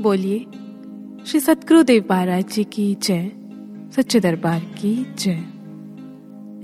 बोलिए, श्री सतगुरुदेव महाराज जी की जय, सच्चे दरबार की जय।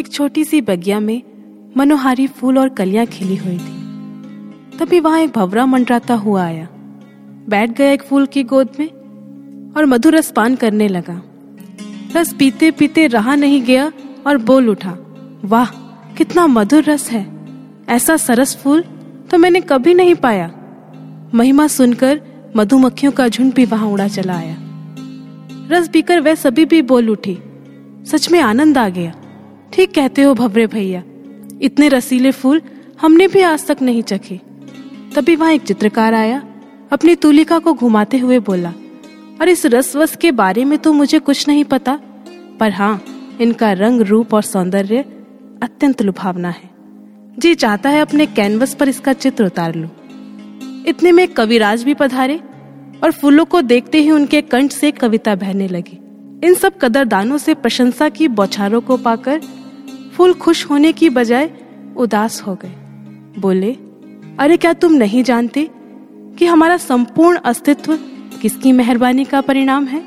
एक छोटी सी बगिया में मनोहारी फूल और कलियाँ खिली हुई थी। तभी वहाँ एक भवरा मंडराता हुआ आया। बैठ गया एक फूल की गोद में और मधुर रस पान करने लगा। रस पीते पीते रहा नहीं गया और बोल उठा, वाह, कितना मधुर रस है। ऐसा सरस फूल तो मैंने कभी नहीं पाया। महिमा सुनकर मधुमक्खियों का झुंड भी वहाँ उड़ा चला आया। रस पीकर वह सभी भी बोल उठी, सच में आनंद आ गया। ठीक कहते हो भवरे भैया, इतने रसीले फूल हमने भी आज तक नहीं चखे। तभी वहाँ एक चित्रकार आया, अपनी तुलिका को घुमाते हुए बोला, और इस रसवस के बारे में तो मुझे कुछ नहीं पता, पर हाँ इनका रंग, रूप और सौंदर्य अत्यंत लुभावना है। जी चाहता है अपने कैनवस पर इसका चित्र उतार लूँ। इतने में कविराज भी पधारे और फूलों को देखते ही उनके कंठ से कविता बहने लगी। इन सब कदरदानों से प्रशंसा की बौछारों को पाकर फूल खुश होने की बजाय उदास हो गए। बोले, अरे, क्या तुम नहीं जानते कि हमारा संपूर्ण अस्तित्व किसकी मेहरबानी का परिणाम है?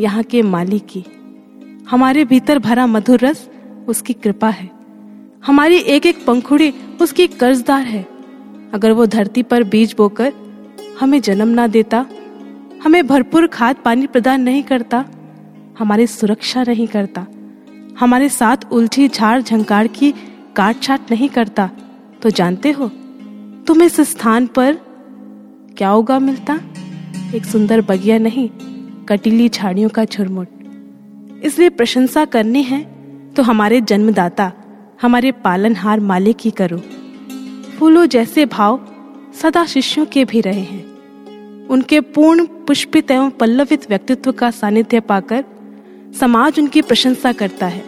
यहाँ के मालिक की। हमारे भीतर भरा मधुर रस उसकी कृपा है। हमारी एक एक पंखुड़ी उसकी कर्जदार है। अगर वो धरती पर बीज बोकर हमें जन्म ना देता, हमें भरपूर खाद पानी प्रदान नहीं करता, हमारी सुरक्षा नहीं करता, हमारे साथ उलझी झाड़ झंकार की काट छाट नहीं करता। तो जानते हो, तुम इस स्थान पर क्या उगा मिलता? एक सुंदर बगिया नहीं, कटीली झाड़ियों का झुरमुट। इसलिए प्रशंसा करनी है तो हमारे जन्मदाता, हमारे पालनहार मालिक ही करो। फूलों जैसे भाव सदा शिष्यों के भी रहे हैं। उनके पूर्ण पुष्पित एवं पल्लवित व्यक्तित्व का सानिध्य पाकर समाज उनकी प्रशंसा करता है।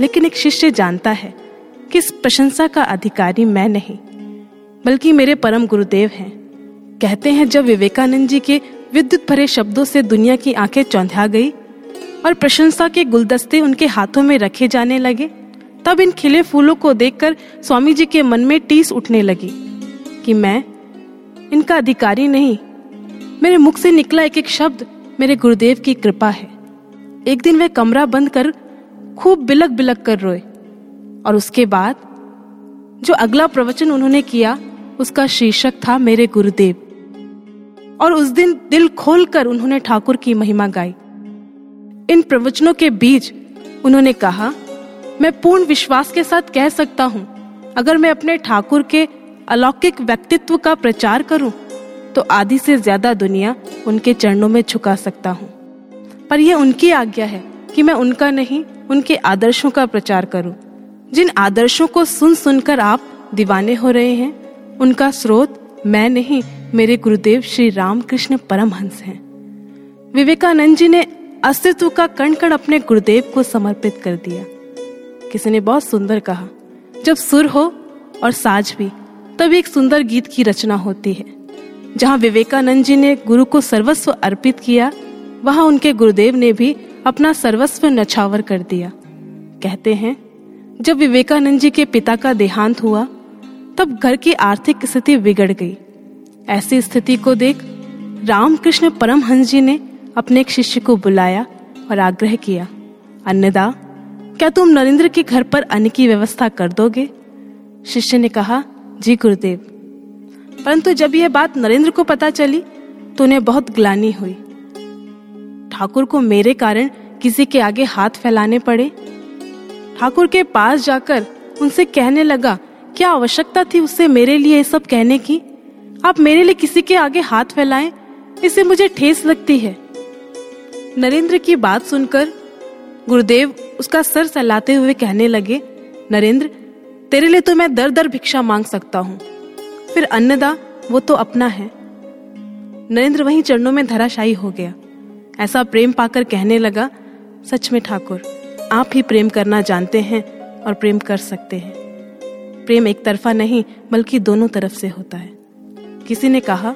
लेकिन एक शिष्य जानता है कि इस प्रशंसा का अधिकारी मैं नहीं, बल्कि मेरे परम गुरुदेव हैं। कहते हैं, जब विवेकानंद जी के विद्युत भरे शब्दों से दुनिया की आँखें चौंधा गई और प्रशंसा के गुलदस्ते उनके हाथों में रखे जाने लगे, तब इन खिले फूलों को देखकर स्वामी जी के मन में टीस उठने लगी कि मैं इनका अधिकारी नहीं मेरे मुख से निकला एक एक शब्द मेरे गुरुदेव की कृपा है। एक दिन वे कमरा बंद कर खूब बिलक बिलक कर रोए और उसके बाद जो अगला प्रवचन उन्होंने किया, उसका शीर्षक था मेरे गुरुदेव। और उस दिन दिल खोलकर उन्होंने ठाकुर की महिमा गाई। इन प्रवचनों के बीच उन्होंने कहा, मैं पूर्ण विश्वास के साथ कह सकता हूँ, अगर मैं अपने ठाकुर के अलौकिक व्यक्तित्व का प्रचार करूँ तो आधी से ज़्यादा दुनिया उनके चरणों में झुका सकता हूँ। पर यह उनकी आज्ञा है कि मैं उनका नहीं, उनके आदर्शों का प्रचार करूँ। जिन आदर्शों को सुन सुनकर आप दीवाने हो रहे हैं, उनका स्रोत मैं नहीं, मेरे गुरुदेव श्री रामकृष्ण परमहंस हैं। विवेकानंद जी ने अस्तित्व का कण कण अपने गुरुदेव को समर्पित कर दिया। किसी ने बहुत सुंदर कहा, जब सुर हो और साज भी तब एक सुंदर गीत की रचना होती है। जहाँ विवेकानंद जी ने गुरु को सर्वस्व अर्पित किया, वहाँ उनके गुरुदेव ने भी अपना सर्वस्व नछावर कर दिया। कहते हैं, जब विवेकानंद जी के पिता का देहांत हुआ, तब घर की आर्थिक स्थिति बिगड़ गई। ऐसी स्थिति को देख रामकृष्ण परमहंस जी ने अपने एक शिष्य को बुलाया और आग्रह किया, अन्नदा, क्या तुम नरेंद्र के घर पर अन्न की व्यवस्था कर दोगे? शिष्य ने कहा, जी गुरुदेव। परंतु जब यह बात नरेंद्र को पता चली तो उन्हें बहुत ग्लानी हुई। ठाकुर को मेरे कारण किसी के आगे हाथ फैलाने पड़े। ठाकुर के पास जाकर उनसे कहने लगा, क्या आवश्यकता थी उससे मेरे लिए ये सब कहने की? आप मेरे लिए किसी के आगे हाथ फैलाएँ, इससे मुझे ठेस लगती है। नरेंद्र की बात सुनकर गुरुदेव उसका सर सहलाते हुए कहने लगे, नरेंद्र, तेरे लिए तो मैं दर दर भिक्षा मांग सकता हूँ। फिर अन्नदा, वो तो अपना है। नरेंद्र वहीं चरणों में धराशायी हो गया। ऐसा प्रेम पाकर कहने लगा, सच में ठाकुर, आप ही प्रेम करना जानते हैं और प्रेम कर सकते हैं। प्रेम एक तरफा नहीं, बल्कि दोनों तरफ़ से होता है। किसी ने कहा,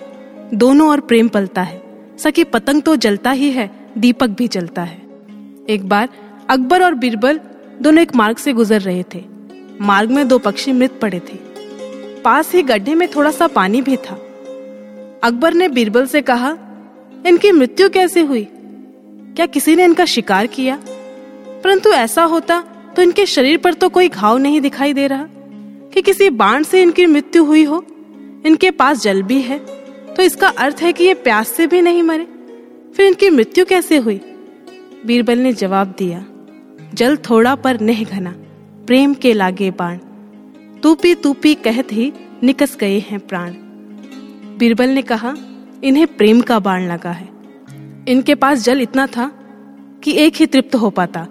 दोनों और प्रेम पलता है। सकी पतंग तो जलता ही है, दीपक भी जलता है। एक बार, अकबर और बीरबल दोनों एक मार्ग से गुजर रहे थे। मार्ग में दो पक्षी मृत पड़े थे। पास ही गड्ढे में थोड़ा सा पानी भी था। अकबर ने बीरबल से कहा, इनकी मृत्यु कैसे हुई? क्या किसी ने इनका शिकार किया? परंतु ऐसा होता तो इनके शरीर पर तो कोई घाव नहीं दिखाई दे रहा कि किसी बाण से इनकी मृत्यु हुई हो। इनके पास जल भी है तो इसका अर्थ है कि ये प्यास से भी नहीं मरे। फिर इनकी मृत्यु कैसे हुई? बीरबल ने जवाब दिया, जल थोड़ा पर नेह घना, प्रेम के लागे बाण। तूपी तूपी कहत ही निकस गए हैं प्राण। बीरबल ने कहा, इन्हें प्रेम का बाण लगा है। इनके पास जल इतना था कि एक ही तृप्त हो पाता।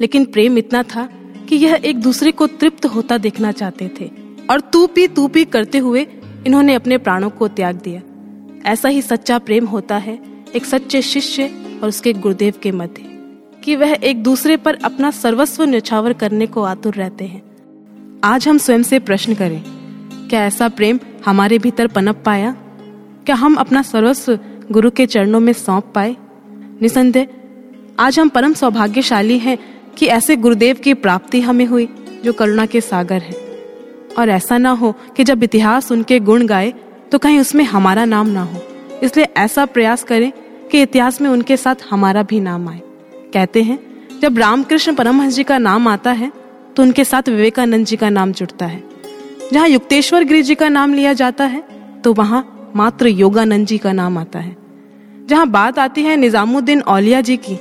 लेकिन प्रेम इतना था कि यह एक दूसरे को तृप्त होता देखना चाहते थे। और तू पी तू करते हुए इन्होंने अपने प्राणों को त्याग दिया। ऐसा ही सच्चा प्रेम होता है एक सच्चे शिष्य और उसके गुरुदेव के मध्य, कि वह एक दूसरे पर अपना सर्वस्व न्यौछावर करने को आतुर रहते हैं। आज हम स्वयं से प्रश्न करें, क्या ऐसा प्रेम हमारे भीतर पनप पाया? क्या हम अपना सर्वस्व गुरु के चरणों में सौंप पाए? निसंदेह, आज हम परम सौभाग्यशाली हैं कि ऐसे गुरुदेव की प्राप्ति हमें हुई, जो करुणा के सागर है। और ऐसा ना हो कि जब इतिहास उनके गुण गाए तो कहीं उसमें हमारा नाम ना हो। इसलिए ऐसा प्रयास करें कि इतिहास में उनके साथ हमारा भी नाम आए। कहते हैं, जब रामकृष्ण परमहंस जी का नाम आता है तो उनके साथ विवेकानंद जी का नाम जुड़ता है। जहाँ युक्तेश्वर गिरी जी का नाम लिया जाता है तो वहाँ मात्र योगानंद जी का नाम आता है। जहाँ बात आती है निजामुद्दीन औलिया जी की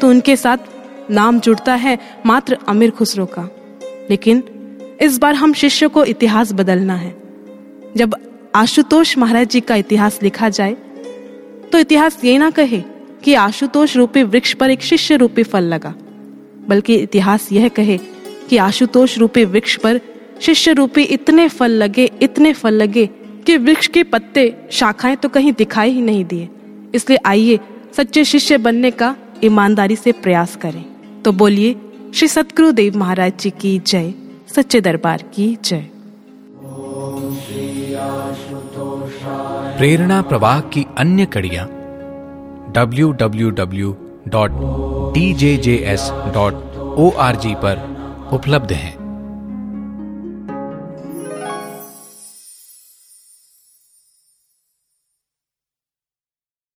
तो उनके साथ नाम जुड़ता है मात्र अमीर खुसरो का। लेकिन इस बार हम शिष्य को इतिहास बदलना है। जब आशुतोष महाराज जी का इतिहास लिखा जाए तो इतिहास ये ना कहे कि आशुतोष रूपी वृक्ष पर एक शिष्य रूपी फल लगा, बल्कि इतिहास यह कहे कि आशुतोष रूपी वृक्ष पर शिष्य रूपी इतने फल लगे, इतने फल लगे कि वृक्ष के पत्ते शाखाएँ तो कहीं दिखाई ही नहीं दिए। इसलिए आइए सच्चे शिष्य बनने का ईमानदारी से प्रयास करें। तो बोलिए, श्री सतगुरु देव महाराज जी की जय, सच्चे दरबार की जय। प्रेरणा प्रवाह की अन्य कड़ियाँ www.djjs.org पर उपलब्ध हैं।